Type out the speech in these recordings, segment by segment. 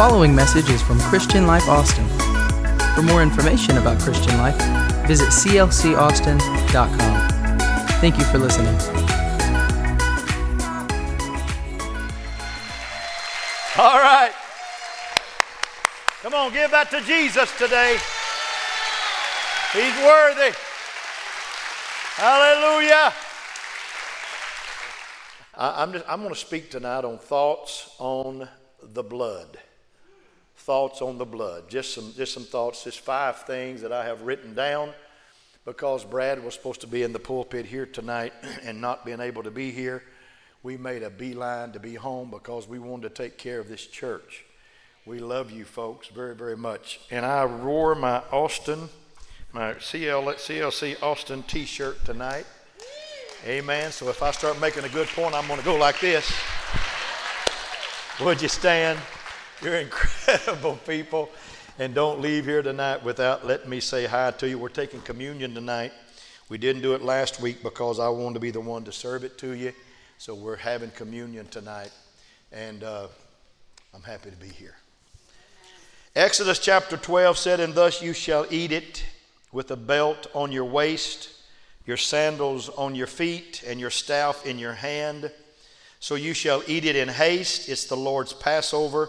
following message is from Christian Life Austin. For more information about Christian Life, visit clcaustin.com. Thank you for listening. All right. Come on, give that to Jesus today. He's worthy. Hallelujah. I, am just, I'm going to speak tonight on thoughts on the blood. Thoughts on the blood. Just some, just some thoughts, just five things that I have written down because Brad was supposed to be in the pulpit here tonight and not being able to be here. We made a beeline to be home because we wanted to take care of this church. We love you folks very, very much. And I wore my Austin, my CL, CLC Austin t shirt tonight. Amen. So if I start making a good point, I'm going to go like this. Would you stand? You're incredible people. And don't leave here tonight without letting me say hi to you. We're taking communion tonight. We didn't do it last week because I wanted to be the one to serve it to you. So we're having communion tonight. And uh, I'm happy to be here. Exodus chapter 12 said, And thus you shall eat it with a belt on your waist your sandals on your feet, and your staff in your hand. So you shall eat it in haste. It's the Lord's Passover.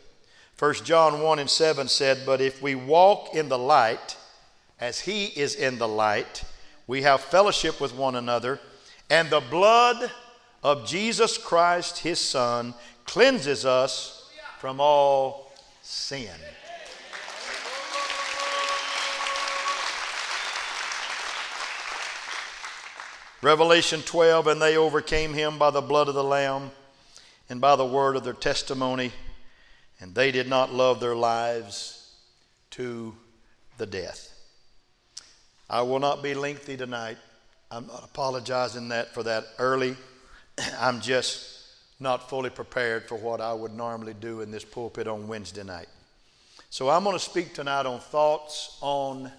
1 John 1 and 7 said, But if we walk in the light, as he is in the light, we have fellowship with one another, and the blood of Jesus Christ, his Son, cleanses us from all sin. Revelation 12, and they overcame him by the blood of the Lamb and by the word of their testimony, and they did not love their lives to the death. I will not be lengthy tonight. I'm not apologizing that for that early. I'm just not fully prepared for what I would normally do in this pulpit on Wednesday night. So I'm going to speak tonight on thoughts on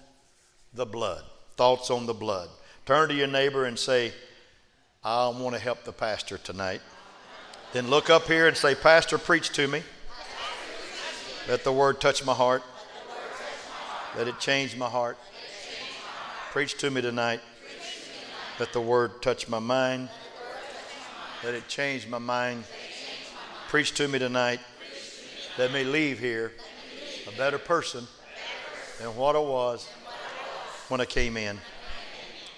the blood. Thoughts on the blood. Turn to your neighbor and say, I want to help the pastor tonight. Then look up here and say, Pastor, preach to me. Let the word touch my heart. Let it change my heart. Preach to me tonight. Let the word touch my mind. Let it change my mind. Preach to me tonight. Let me leave here a better person than what I was when I came in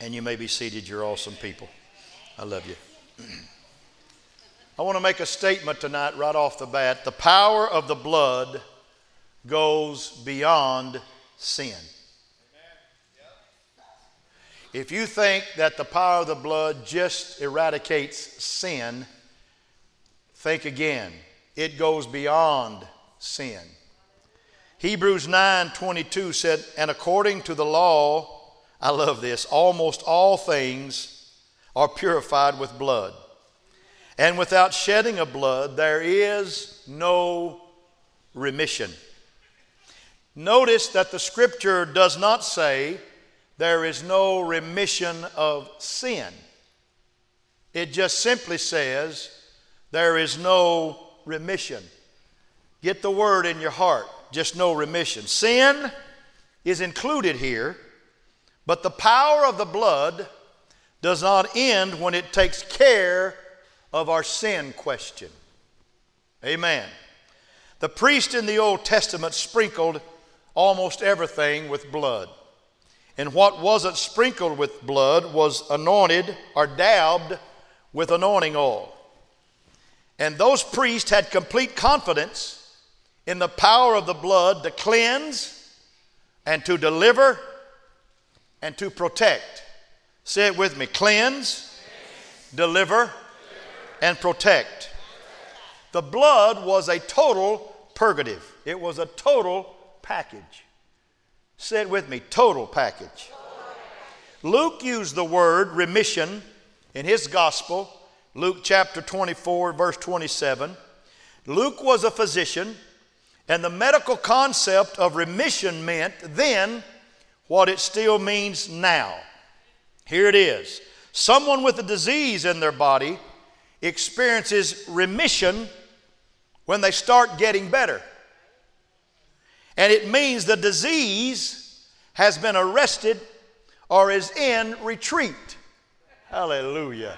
and you may be seated. You're awesome people. I love you. I want to make a statement tonight, right off the bat. The power of the blood goes beyond sin. If you think that the power of the blood just eradicates sin, think again. It goes beyond sin. Hebrews 9:22 said, "And according to the law, I love this. Almost all things are purified with blood. And without shedding of blood, there is no remission. Notice that the scripture does not say there is no remission of sin. It just simply says there is no remission. Get the word in your heart, just no remission. Sin is included here but the power of the blood does not end when it takes care of our sin question. Amen. The priest in the Old Testament sprinkled almost everything with blood. And what wasn't sprinkled with blood was anointed or dabbed with anointing oil. And those priests had complete confidence in the power of the blood to cleanse and to deliver and to protect. Say it with me cleanse, deliver, and protect. The blood was a total purgative. It was a total package. Say it with me total package. Luke used the word remission in his gospel, Luke chapter 24, verse 27. Luke was a physician, and the medical concept of remission meant then what it still means now. Here it is someone with a disease in their body experiences remission when they start getting better. And it means the disease has been arrested or is in retreat. Hallelujah.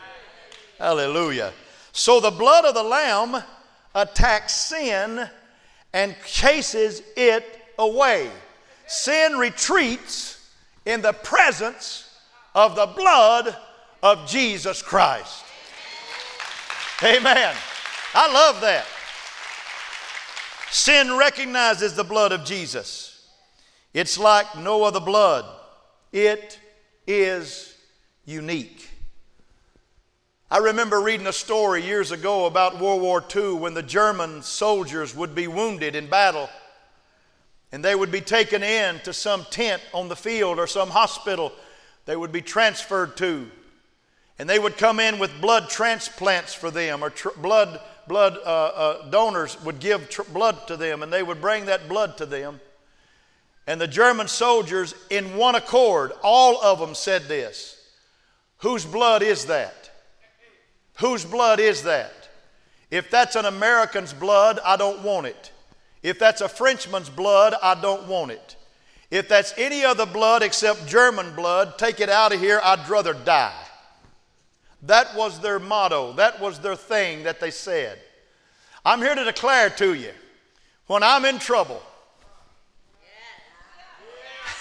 Hallelujah. So the blood of the Lamb attacks sin and chases it away. Sin retreats in the presence of the blood of Jesus Christ. Amen. I love that. Sin recognizes the blood of Jesus. It's like no other blood, it is unique. I remember reading a story years ago about World War II when the German soldiers would be wounded in battle and they would be taken in to some tent on the field or some hospital they would be transferred to. And they would come in with blood transplants for them or tr- blood blood uh, uh, donors would give tr- blood to them and they would bring that blood to them. And the German soldiers, in one accord, all of them said this Whose blood is that? Whose blood is that? If that's an American's blood, I don't want it. If that's a Frenchman's blood, I don't want it. If that's any other blood except German blood, take it out of here, I'd rather die. That was their motto, that was their thing that they said. I'm here to declare to you when I'm in trouble,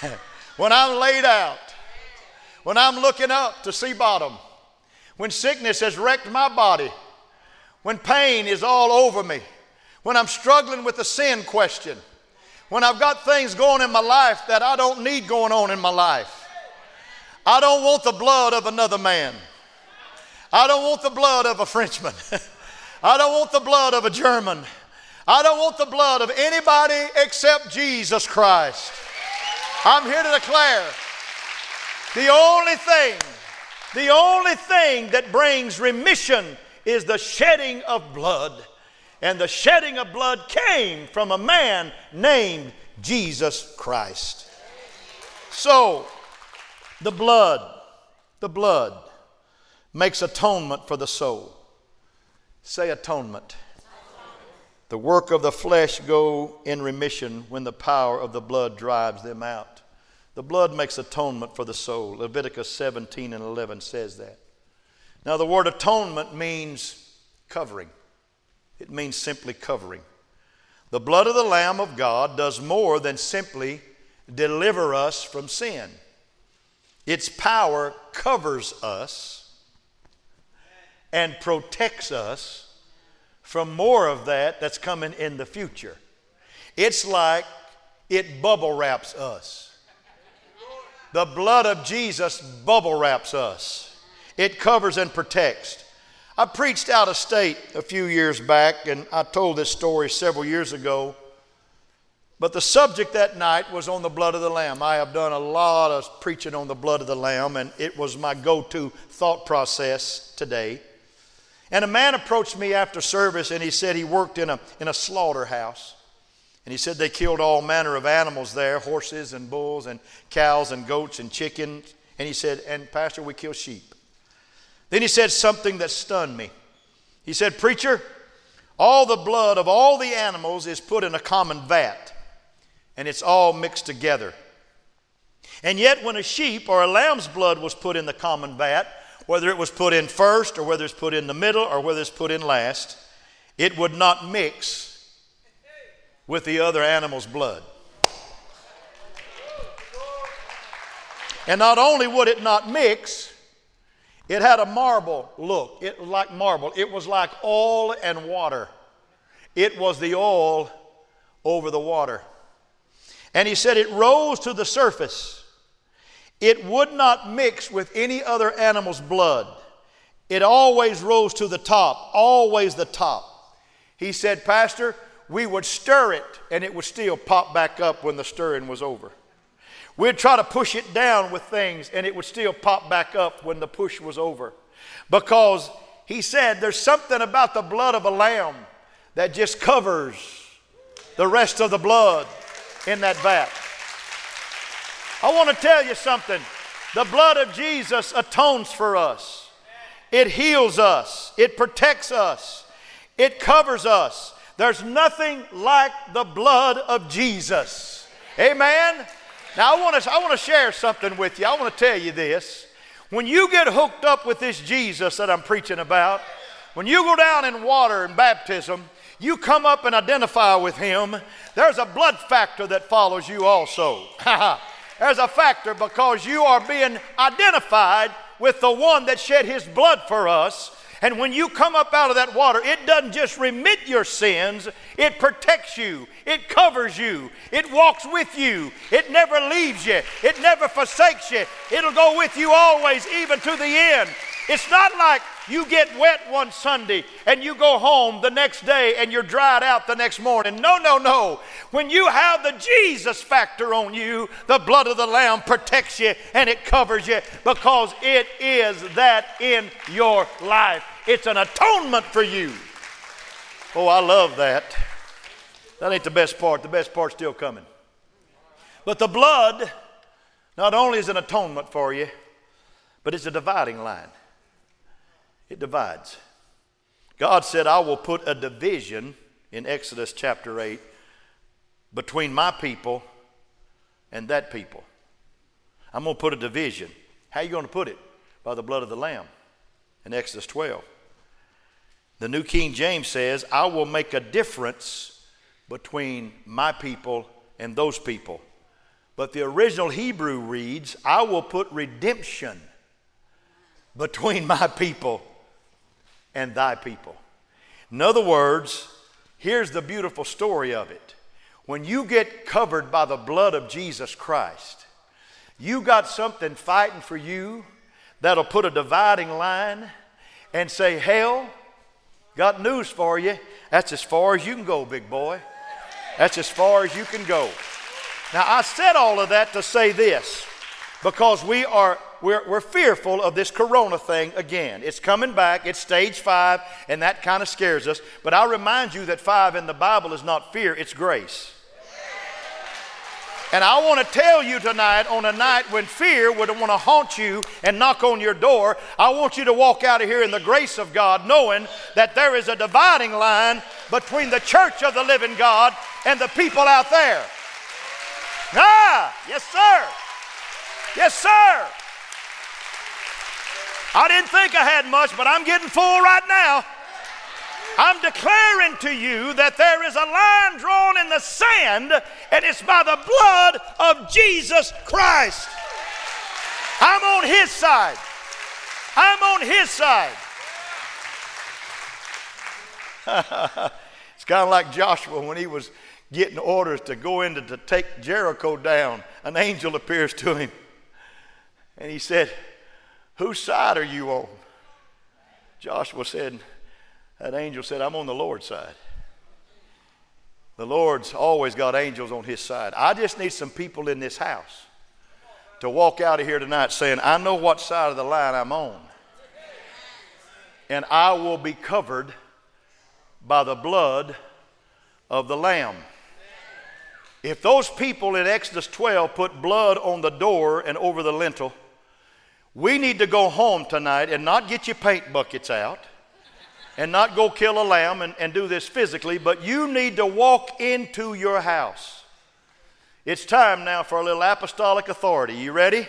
when I'm laid out, when I'm looking up to see bottom, when sickness has wrecked my body, when pain is all over me, when I'm struggling with the sin question, when I've got things going in my life that I don't need going on in my life. I don't want the blood of another man. I don't want the blood of a Frenchman. I don't want the blood of a German. I don't want the blood of anybody except Jesus Christ. I'm here to declare the only thing, the only thing that brings remission is the shedding of blood. And the shedding of blood came from a man named Jesus Christ. So, the blood, the blood makes atonement for the soul. Say atonement. The work of the flesh go in remission when the power of the blood drives them out. The blood makes atonement for the soul. Leviticus 17 and 11 says that. Now, the word atonement means covering, it means simply covering. The blood of the Lamb of God does more than simply deliver us from sin, its power covers us and protects us from more of that that's coming in the future. It's like it bubble wraps us. The blood of Jesus bubble wraps us, it covers and protects. I preached out of state a few years back, and I told this story several years ago. But the subject that night was on the blood of the Lamb. I have done a lot of preaching on the blood of the Lamb, and it was my go to thought process today. And a man approached me after service and he said he worked in a, in a slaughterhouse. And he said they killed all manner of animals there horses and bulls and cows and goats and chickens. And he said, And Pastor, we kill sheep. Then he said something that stunned me. He said, Preacher, all the blood of all the animals is put in a common vat, and it's all mixed together. And yet, when a sheep or a lamb's blood was put in the common vat, whether it was put in first or whether it's put in the middle or whether it's put in last, it would not mix with the other animal's blood. And not only would it not mix, it had a marble look. It was like marble. It was like oil and water. It was the oil over the water. And he said it rose to the surface it would not mix with any other animal's blood. It always rose to the top, always the top. He said, Pastor, we would stir it and it would still pop back up when the stirring was over. We'd try to push it down with things and it would still pop back up when the push was over. Because he said there's something about the blood of a lamb that just covers the rest of the blood in that vat. I want to tell you something. The blood of Jesus atones for us. It heals us. It protects us. It covers us. There's nothing like the blood of Jesus. Amen. Now I want to I want to share something with you. I want to tell you this. When you get hooked up with this Jesus that I'm preaching about, when you go down in water in baptism, you come up and identify with him, there's a blood factor that follows you also. there's a factor because you are being identified with the one that shed his blood for us. And when you come up out of that water, it doesn't just remit your sins, it protects you, it covers you, it walks with you, it never leaves you, it never forsakes you. It'll go with you always, even to the end. It's not like you get wet one Sunday and you go home the next day and you're dried out the next morning. No, no, no. When you have the Jesus factor on you, the blood of the Lamb protects you and it covers you because it is that in your life. It's an atonement for you. Oh, I love that. That ain't the best part. The best part's still coming. But the blood not only is an atonement for you, but it's a dividing line. It divides. God said, I will put a division in Exodus chapter 8 between my people and that people. I'm going to put a division. How are you going to put it? By the blood of the Lamb in Exodus 12. The New King James says, I will make a difference between my people and those people. But the original Hebrew reads, I will put redemption between my people and thy people. In other words, here's the beautiful story of it. When you get covered by the blood of Jesus Christ, you got something fighting for you that'll put a dividing line and say, Hell, got news for you. That's as far as you can go, big boy. That's as far as you can go. Now, I said all of that to say this because we are we're, we're fearful of this corona thing again. It's coming back, it's stage five, and that kind of scares us. But I'll remind you that five in the Bible is not fear, it's grace. And I want to tell you tonight, on a night when fear would want to haunt you and knock on your door, I want you to walk out of here in the grace of God, knowing that there is a dividing line between the church of the living God and the people out there. Ah, yes, sir. Yes, sir. I didn't think I had much, but I'm getting full right now. I'm declaring to you that there is a line drawn in the sand, and it's by the blood of Jesus Christ. I'm on his side. I'm on his side. it's kind of like Joshua when he was getting orders to go in to, to take Jericho down. An angel appears to him, and he said, Whose side are you on? Joshua said, That angel said, I'm on the Lord's side. The Lord's always got angels on his side. I just need some people in this house to walk out of here tonight saying, I know what side of the line I'm on. And I will be covered by the blood of the Lamb. If those people in Exodus 12 put blood on the door and over the lintel, we need to go home tonight and not get your paint buckets out and not go kill a lamb and, and do this physically, but you need to walk into your house. It's time now for a little apostolic authority. You ready?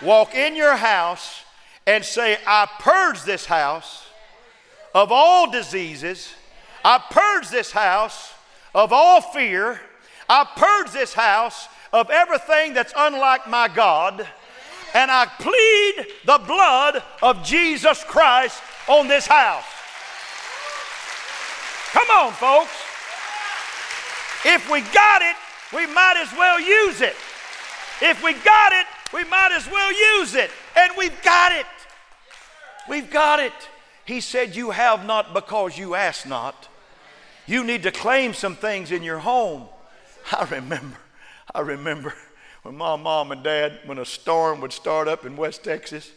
Walk in your house and say, I purge this house of all diseases. I purge this house of all fear. I purge this house of everything that's unlike my God and I plead the blood of Jesus Christ on this house. Come on, folks. If we got it, we might as well use it. If we got it, we might as well use it. And we've got it. We've got it. He said, You have not because you ask not. You need to claim some things in your home. I remember, I remember when my mom and dad, when a storm would start up in West Texas,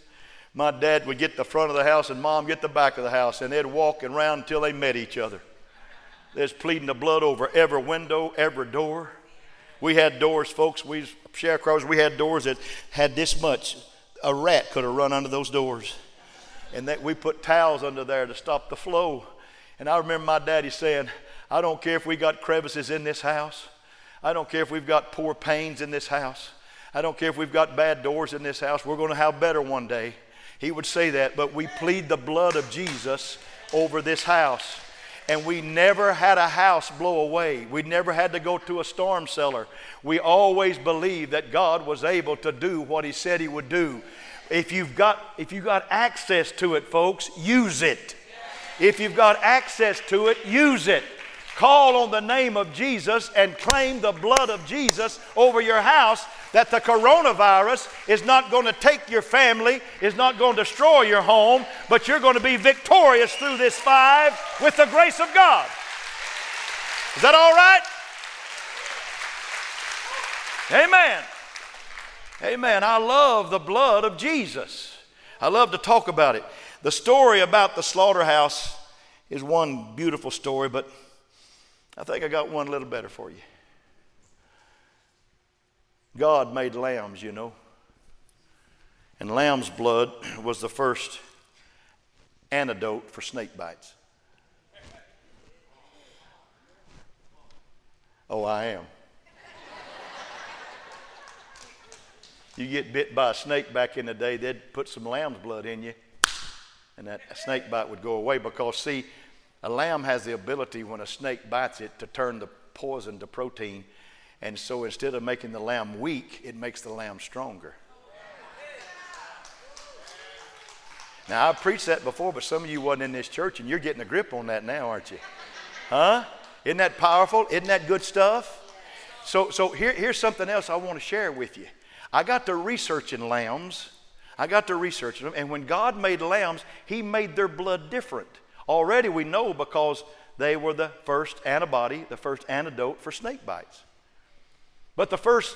my dad would get the front of the house and mom get the back of the house, and they'd walk around until they met each other. They're pleading the blood over every window, every door. We had doors, folks. We sharecroppers. We had doors that had this much. A rat could have run under those doors, and that we put towels under there to stop the flow. And I remember my daddy saying, "I don't care if we got crevices in this house. I don't care if we've got poor panes in this house. I don't care if we've got bad doors in this house. We're going to have better one day." He would say that, but we plead the blood of Jesus over this house. And we never had a house blow away. We never had to go to a storm cellar. We always believed that God was able to do what He said He would do. If you've got, if you've got access to it, folks, use it. If you've got access to it, use it. Call on the name of Jesus and claim the blood of Jesus over your house that the coronavirus is not going to take your family, is not going to destroy your home, but you're going to be victorious through this five with the grace of God. Is that all right? Amen. Amen. I love the blood of Jesus. I love to talk about it. The story about the slaughterhouse is one beautiful story, but I think I got one a little better for you. God made lambs, you know. And lamb's blood was the first antidote for snake bites. Oh, I am. you get bit by a snake back in the day, they'd put some lamb's blood in you, and that snake bite would go away because, see, a lamb has the ability when a snake bites it to turn the poison to protein. And so instead of making the lamb weak, it makes the lamb stronger. Now, I've preached that before, but some of you wasn't in this church, and you're getting a grip on that now, aren't you? Huh? Isn't that powerful? Isn't that good stuff? So, so here, here's something else I want to share with you. I got to researching lambs. I got to researching them, and when God made lambs, He made their blood different. Already we know because they were the first antibody, the first antidote for snake bites. But the first,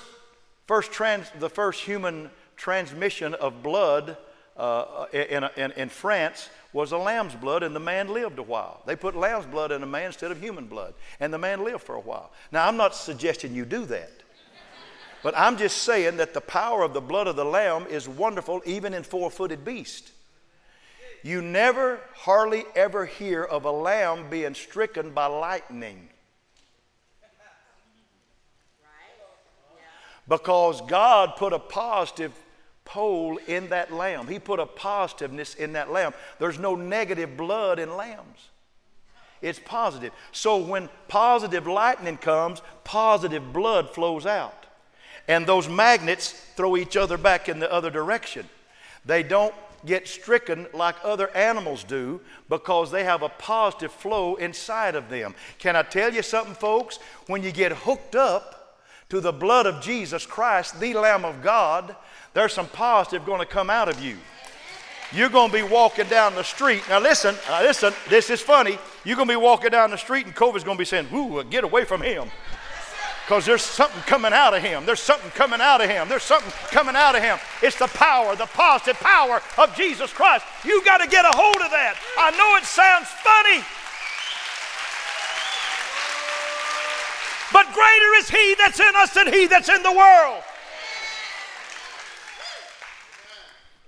first trans, the first human transmission of blood uh, in, in, in France was a lamb's blood, and the man lived a while. They put lamb's blood in a man instead of human blood, and the man lived for a while. Now, I'm not suggesting you do that. But I'm just saying that the power of the blood of the lamb is wonderful even in four footed beasts. You never, hardly ever hear of a lamb being stricken by lightning. Because God put a positive pole in that lamb. He put a positiveness in that lamb. There's no negative blood in lambs. It's positive. So when positive lightning comes, positive blood flows out. And those magnets throw each other back in the other direction. They don't get stricken like other animals do because they have a positive flow inside of them. Can I tell you something, folks? When you get hooked up to the blood of Jesus Christ, the Lamb of God, there's some positive going to come out of you. You're going to be walking down the street. Now, listen, now listen, this is funny. You're going to be walking down the street, and COVID's going to be saying, Ooh, get away from him because there's something coming out of him. There's something coming out of him. There's something coming out of him. It's the power, the positive power of Jesus Christ. You got to get a hold of that. I know it sounds funny. But greater is he that's in us than he that's in the world.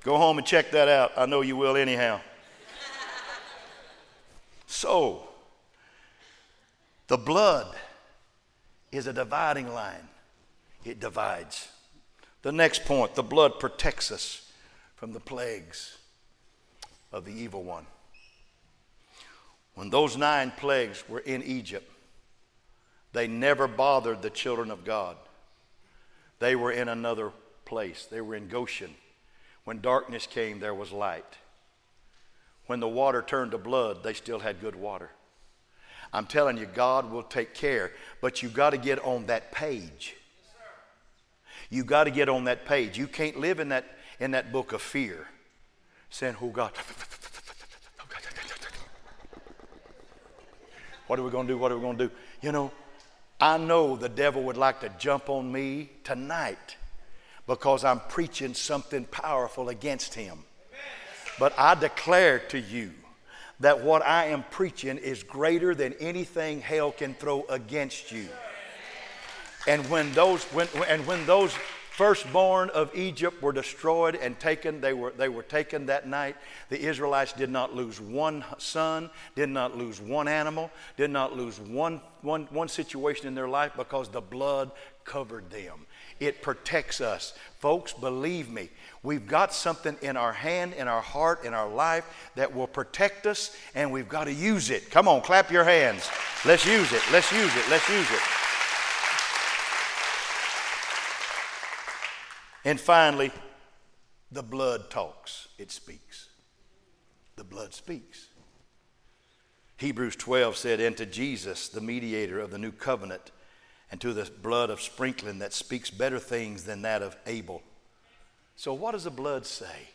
Go home and check that out. I know you will anyhow. So, the blood is a dividing line, it divides. The next point the blood protects us from the plagues of the evil one. When those nine plagues were in Egypt, they never bothered the children of God. They were in another place, they were in Goshen. When darkness came, there was light. When the water turned to blood, they still had good water. I'm telling you, God will take care, but you've got to get on that page. You've got to get on that page. You can't live in that, in that book of fear, saying, Oh God. What are we going to do? What are we going to do? You know, I know the devil would like to jump on me tonight because I'm preaching something powerful against him. But I declare to you that what I am preaching is greater than anything hell can throw against you. And when those, when, and when those firstborn of Egypt were destroyed and taken, they were, they were taken that night, the Israelites did not lose one son, did not lose one animal, did not lose one, one, one situation in their life because the blood covered them. It protects us. Folks, believe me, we've got something in our hand, in our heart, in our life that will protect us, and we've got to use it. Come on, clap your hands. Let's use it. Let's use it. Let's use it. And finally, the blood talks, it speaks. The blood speaks. Hebrews 12 said, And to Jesus, the mediator of the new covenant, and to the blood of sprinkling that speaks better things than that of Abel. So, what does the blood say?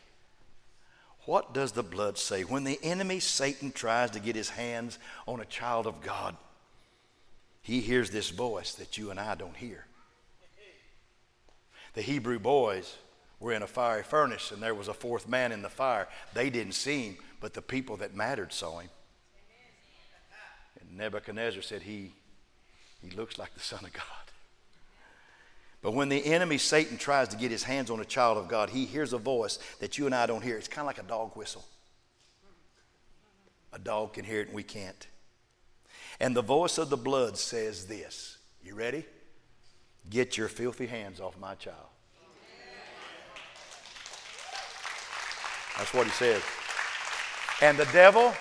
What does the blood say? When the enemy, Satan, tries to get his hands on a child of God, he hears this voice that you and I don't hear. The Hebrew boys were in a fiery furnace, and there was a fourth man in the fire. They didn't see him, but the people that mattered saw him. And Nebuchadnezzar said, He, he looks like the Son of God. But when the enemy, Satan, tries to get his hands on a child of God, he hears a voice that you and I don't hear. It's kind of like a dog whistle. A dog can hear it and we can't. And the voice of the blood says this. You ready? Get your filthy hands off my child. That's what he says. And the devil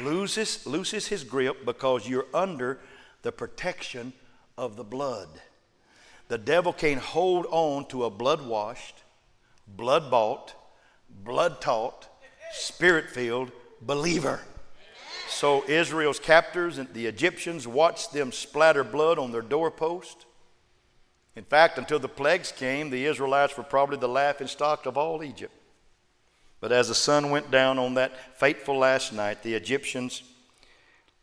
loses, loses his grip because you're under the protection of the blood. The devil can't hold on to a blood washed, blood bought, blood taught, spirit filled believer. So Israel's captors and the Egyptians watched them splatter blood on their doorpost. In fact, until the plagues came, the Israelites were probably the laughing stock of all Egypt. But as the sun went down on that fateful last night, the Egyptians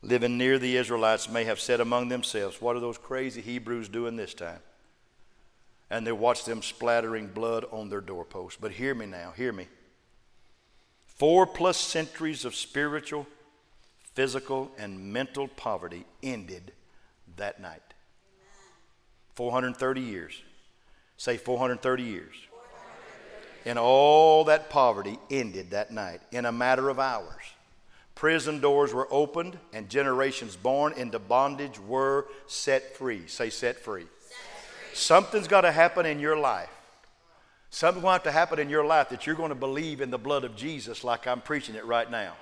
living near the Israelites may have said among themselves, What are those crazy Hebrews doing this time? And they watched them splattering blood on their doorposts. But hear me now, hear me. Four plus centuries of spiritual, physical, and mental poverty ended that night. 430 years. Say 430 years. And all that poverty ended that night in a matter of hours. Prison doors were opened and generations born into bondage were set free. Say, set free. Set free. Something's got to happen in your life. Something will have to happen in your life that you're going to believe in the blood of Jesus like I'm preaching it right now. Amen.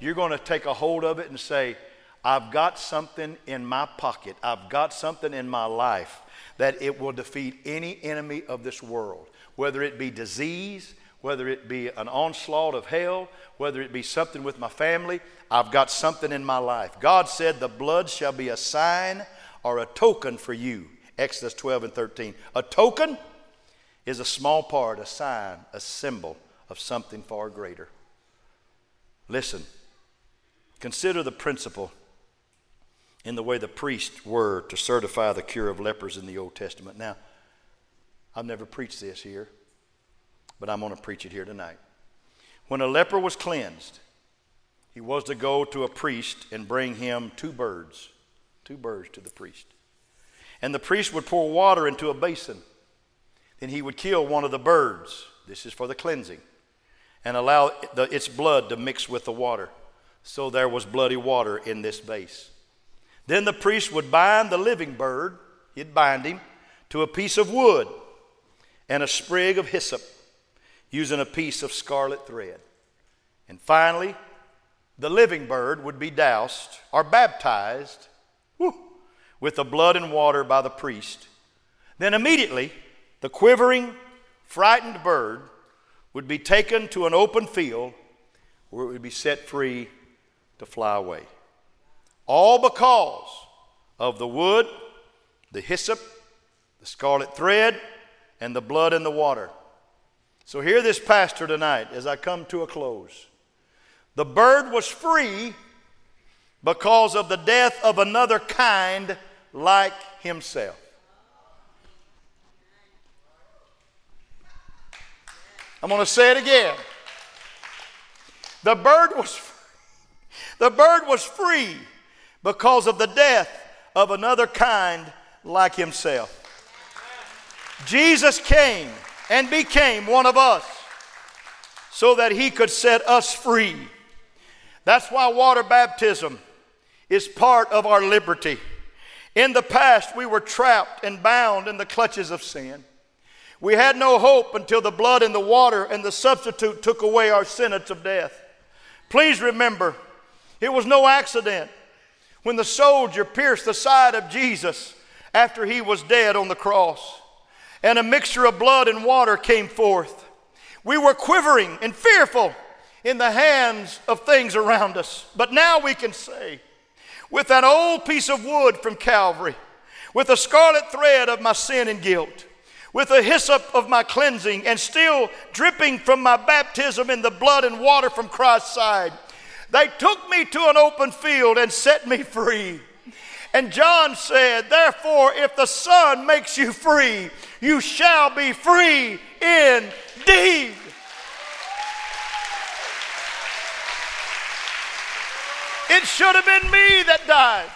You're going to take a hold of it and say, I've got something in my pocket, I've got something in my life that it will defeat any enemy of this world, whether it be disease, whether it be an onslaught of hell, whether it be something with my family. I've got something in my life. God said, The blood shall be a sign or a token for you. Exodus 12 and 13. A token is a small part, a sign, a symbol of something far greater. Listen, consider the principle in the way the priests were to certify the cure of lepers in the Old Testament. Now, I've never preached this here, but I'm going to preach it here tonight. When a leper was cleansed, he was to go to a priest and bring him two birds, two birds to the priest. And the priest would pour water into a basin. Then he would kill one of the birds. This is for the cleansing. And allow the, its blood to mix with the water. So there was bloody water in this vase. Then the priest would bind the living bird, he'd bind him, to a piece of wood and a sprig of hyssop using a piece of scarlet thread. And finally, the living bird would be doused or baptized whew, with the blood and water by the priest. Then immediately, the quivering, frightened bird would be taken to an open field where it would be set free to fly away. All because of the wood, the hyssop, the scarlet thread, and the blood and the water. So, hear this pastor tonight as I come to a close. The bird was free because of the death of another kind like himself. I'm going to say it again. The bird was the bird was free because of the death of another kind like himself. Jesus came and became one of us so that he could set us free. That's why water baptism is part of our liberty. In the past, we were trapped and bound in the clutches of sin. We had no hope until the blood and the water and the substitute took away our sentence of death. Please remember, it was no accident when the soldier pierced the side of Jesus after he was dead on the cross, and a mixture of blood and water came forth. We were quivering and fearful in the hands of things around us. But now we can say, with that old piece of wood from Calvary, with the scarlet thread of my sin and guilt, with the hyssop of my cleansing, and still dripping from my baptism in the blood and water from Christ's side, they took me to an open field and set me free. And John said, Therefore, if the Son makes you free, you shall be free indeed. It should have been me that died.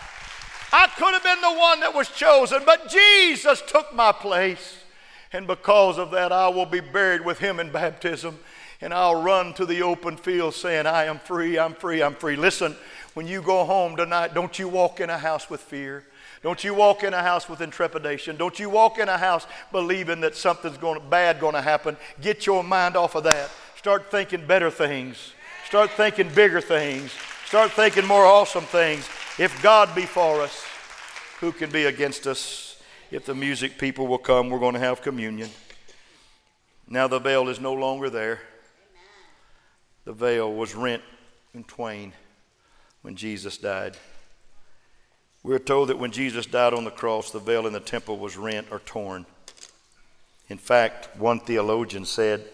I could have been the one that was chosen, but Jesus took my place. And because of that, I will be buried with him in baptism. And I'll run to the open field saying, I am free, I'm free, I'm free. Listen, when you go home tonight, don't you walk in a house with fear. Don't you walk in a house with intrepidation. Don't you walk in a house believing that something's going bad going to happen. Get your mind off of that. Start thinking better things. Start thinking bigger things. Start thinking more awesome things. If God be for us, who can be against us? If the music people will come, we're going to have communion. Now the veil is no longer there. The veil was rent in twain when Jesus died. We're told that when Jesus died on the cross, the veil in the temple was rent or torn. In fact, one theologian said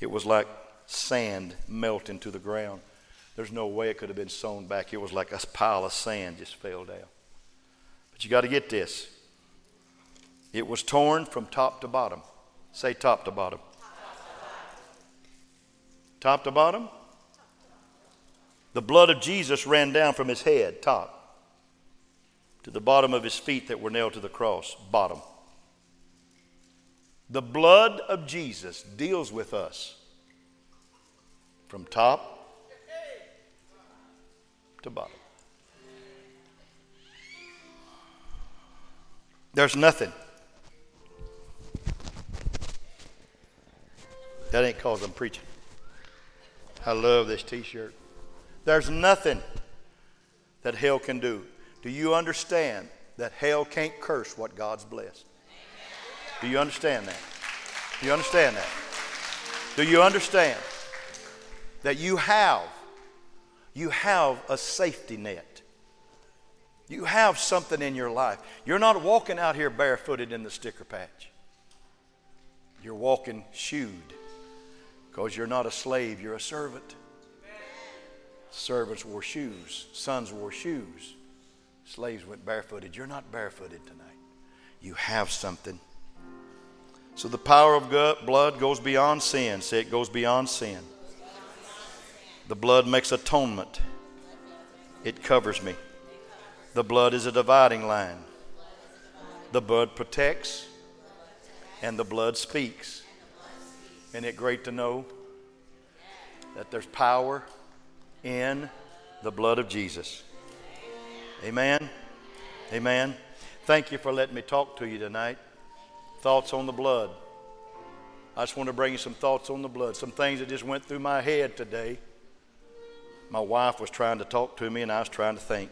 it was like sand melting to the ground. There's no way it could have been sewn back. It was like a pile of sand just fell down. But you got to get this. It was torn from top to bottom. Say top to bottom. Top to bottom? The blood of Jesus ran down from his head, top, to the bottom of his feet that were nailed to the cross, bottom. The blood of Jesus deals with us from top to bottom. There's nothing. That ain't cause I'm preaching. I love this t shirt. There's nothing that hell can do. Do you understand that hell can't curse what God's blessed? Do you understand that? Do you understand that? Do you understand that you have you have a safety net. You have something in your life. You're not walking out here barefooted in the sticker patch. You're walking shoed because you're not a slave, you're a servant. Servants wore shoes, sons wore shoes, slaves went barefooted. You're not barefooted tonight. You have something. So the power of blood goes beyond sin. Say it goes beyond sin. The blood makes atonement, it covers me. The blood is a dividing line. The blood protects, and the blood speaks. Isn't it great to know that there's power in the blood of Jesus? Amen. Amen. Thank you for letting me talk to you tonight. Thoughts on the blood. I just want to bring you some thoughts on the blood, some things that just went through my head today my wife was trying to talk to me and I was trying to think.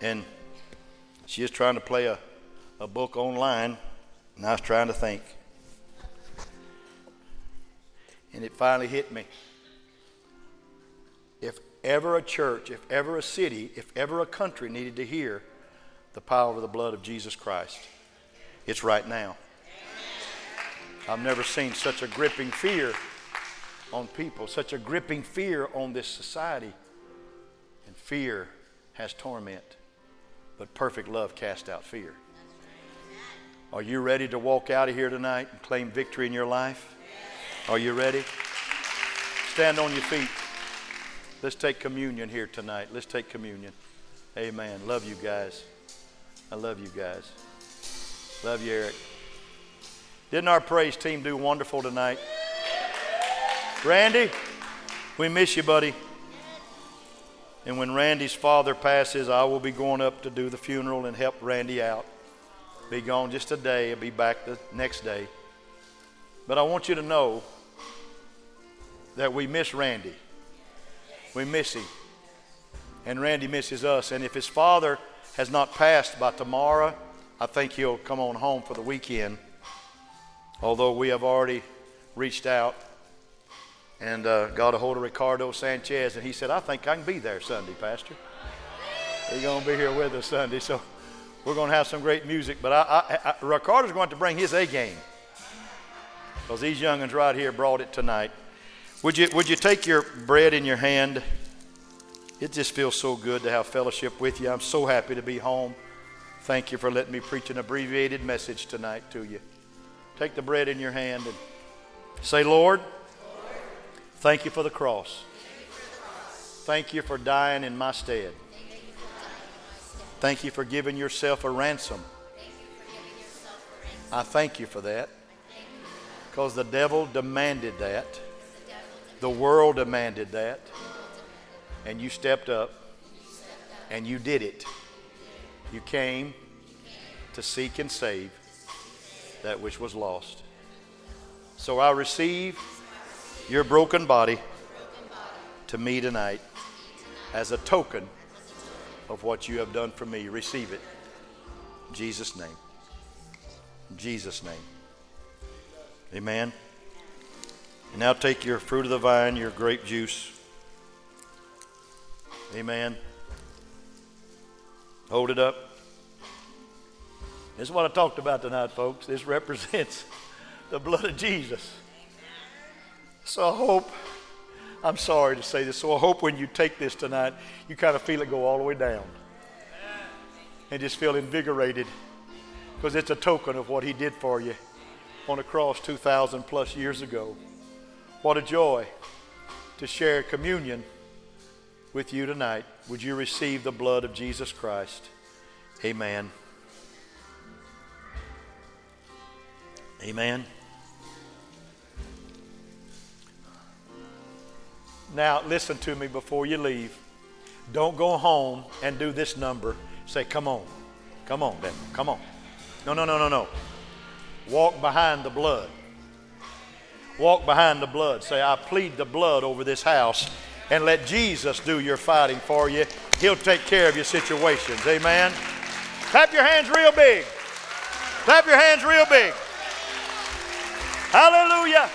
And she was trying to play a, a book online and I was trying to think. And it finally hit me. If ever a church, if ever a city, if ever a country needed to hear the power of the blood of Jesus Christ, it's right now. I've never seen such a gripping fear on people, such a gripping fear on this society. And fear has torment, but perfect love casts out fear. Are you ready to walk out of here tonight and claim victory in your life? Are you ready? Stand on your feet. Let's take communion here tonight. Let's take communion. Amen. Love you guys. I love you guys. Love you, Eric. Didn't our praise team do wonderful tonight? Randy, we miss you, buddy. And when Randy's father passes, I will be going up to do the funeral and help Randy out. Be gone just a day, I'll be back the next day. But I want you to know that we miss Randy. We miss him. And Randy misses us. And if his father has not passed by tomorrow, I think he'll come on home for the weekend. Although we have already reached out and uh, got a hold of Ricardo Sanchez, and he said, I think I can be there Sunday, Pastor. He's going to be here with us Sunday, so we're going to have some great music. But I, I, I, Ricardo's going to bring his A game because these youngins right here brought it tonight. Would you, would you take your bread in your hand? It just feels so good to have fellowship with you. I'm so happy to be home. Thank you for letting me preach an abbreviated message tonight to you. Take the bread in your hand and say, Lord, thank you for the cross. Thank you for dying in my stead. Thank you for giving yourself a ransom. I thank you for that because the devil demanded that. The world demanded that. And you stepped up and you did it. You came to seek and save that which was lost. So I receive your broken body to me tonight as a token of what you have done for me. Receive it. In Jesus' name. In Jesus' name. Amen. Now take your fruit of the vine, your grape juice. Amen. Hold it up. This is what I talked about tonight, folks. This represents the blood of Jesus. So I hope, I'm sorry to say this, so I hope when you take this tonight, you kind of feel it go all the way down and just feel invigorated because it's a token of what He did for you on a cross 2,000 plus years ago. What a joy to share communion with you tonight. Would you receive the blood of Jesus Christ? Amen. Amen. Now, listen to me before you leave. Don't go home and do this number. Say, come on. Come on, devil. Come on. No, no, no, no, no. Walk behind the blood. Walk behind the blood. Say, I plead the blood over this house and let Jesus do your fighting for you. He'll take care of your situations. Amen. Clap your hands real big. Clap your hands real big. Hallelujah.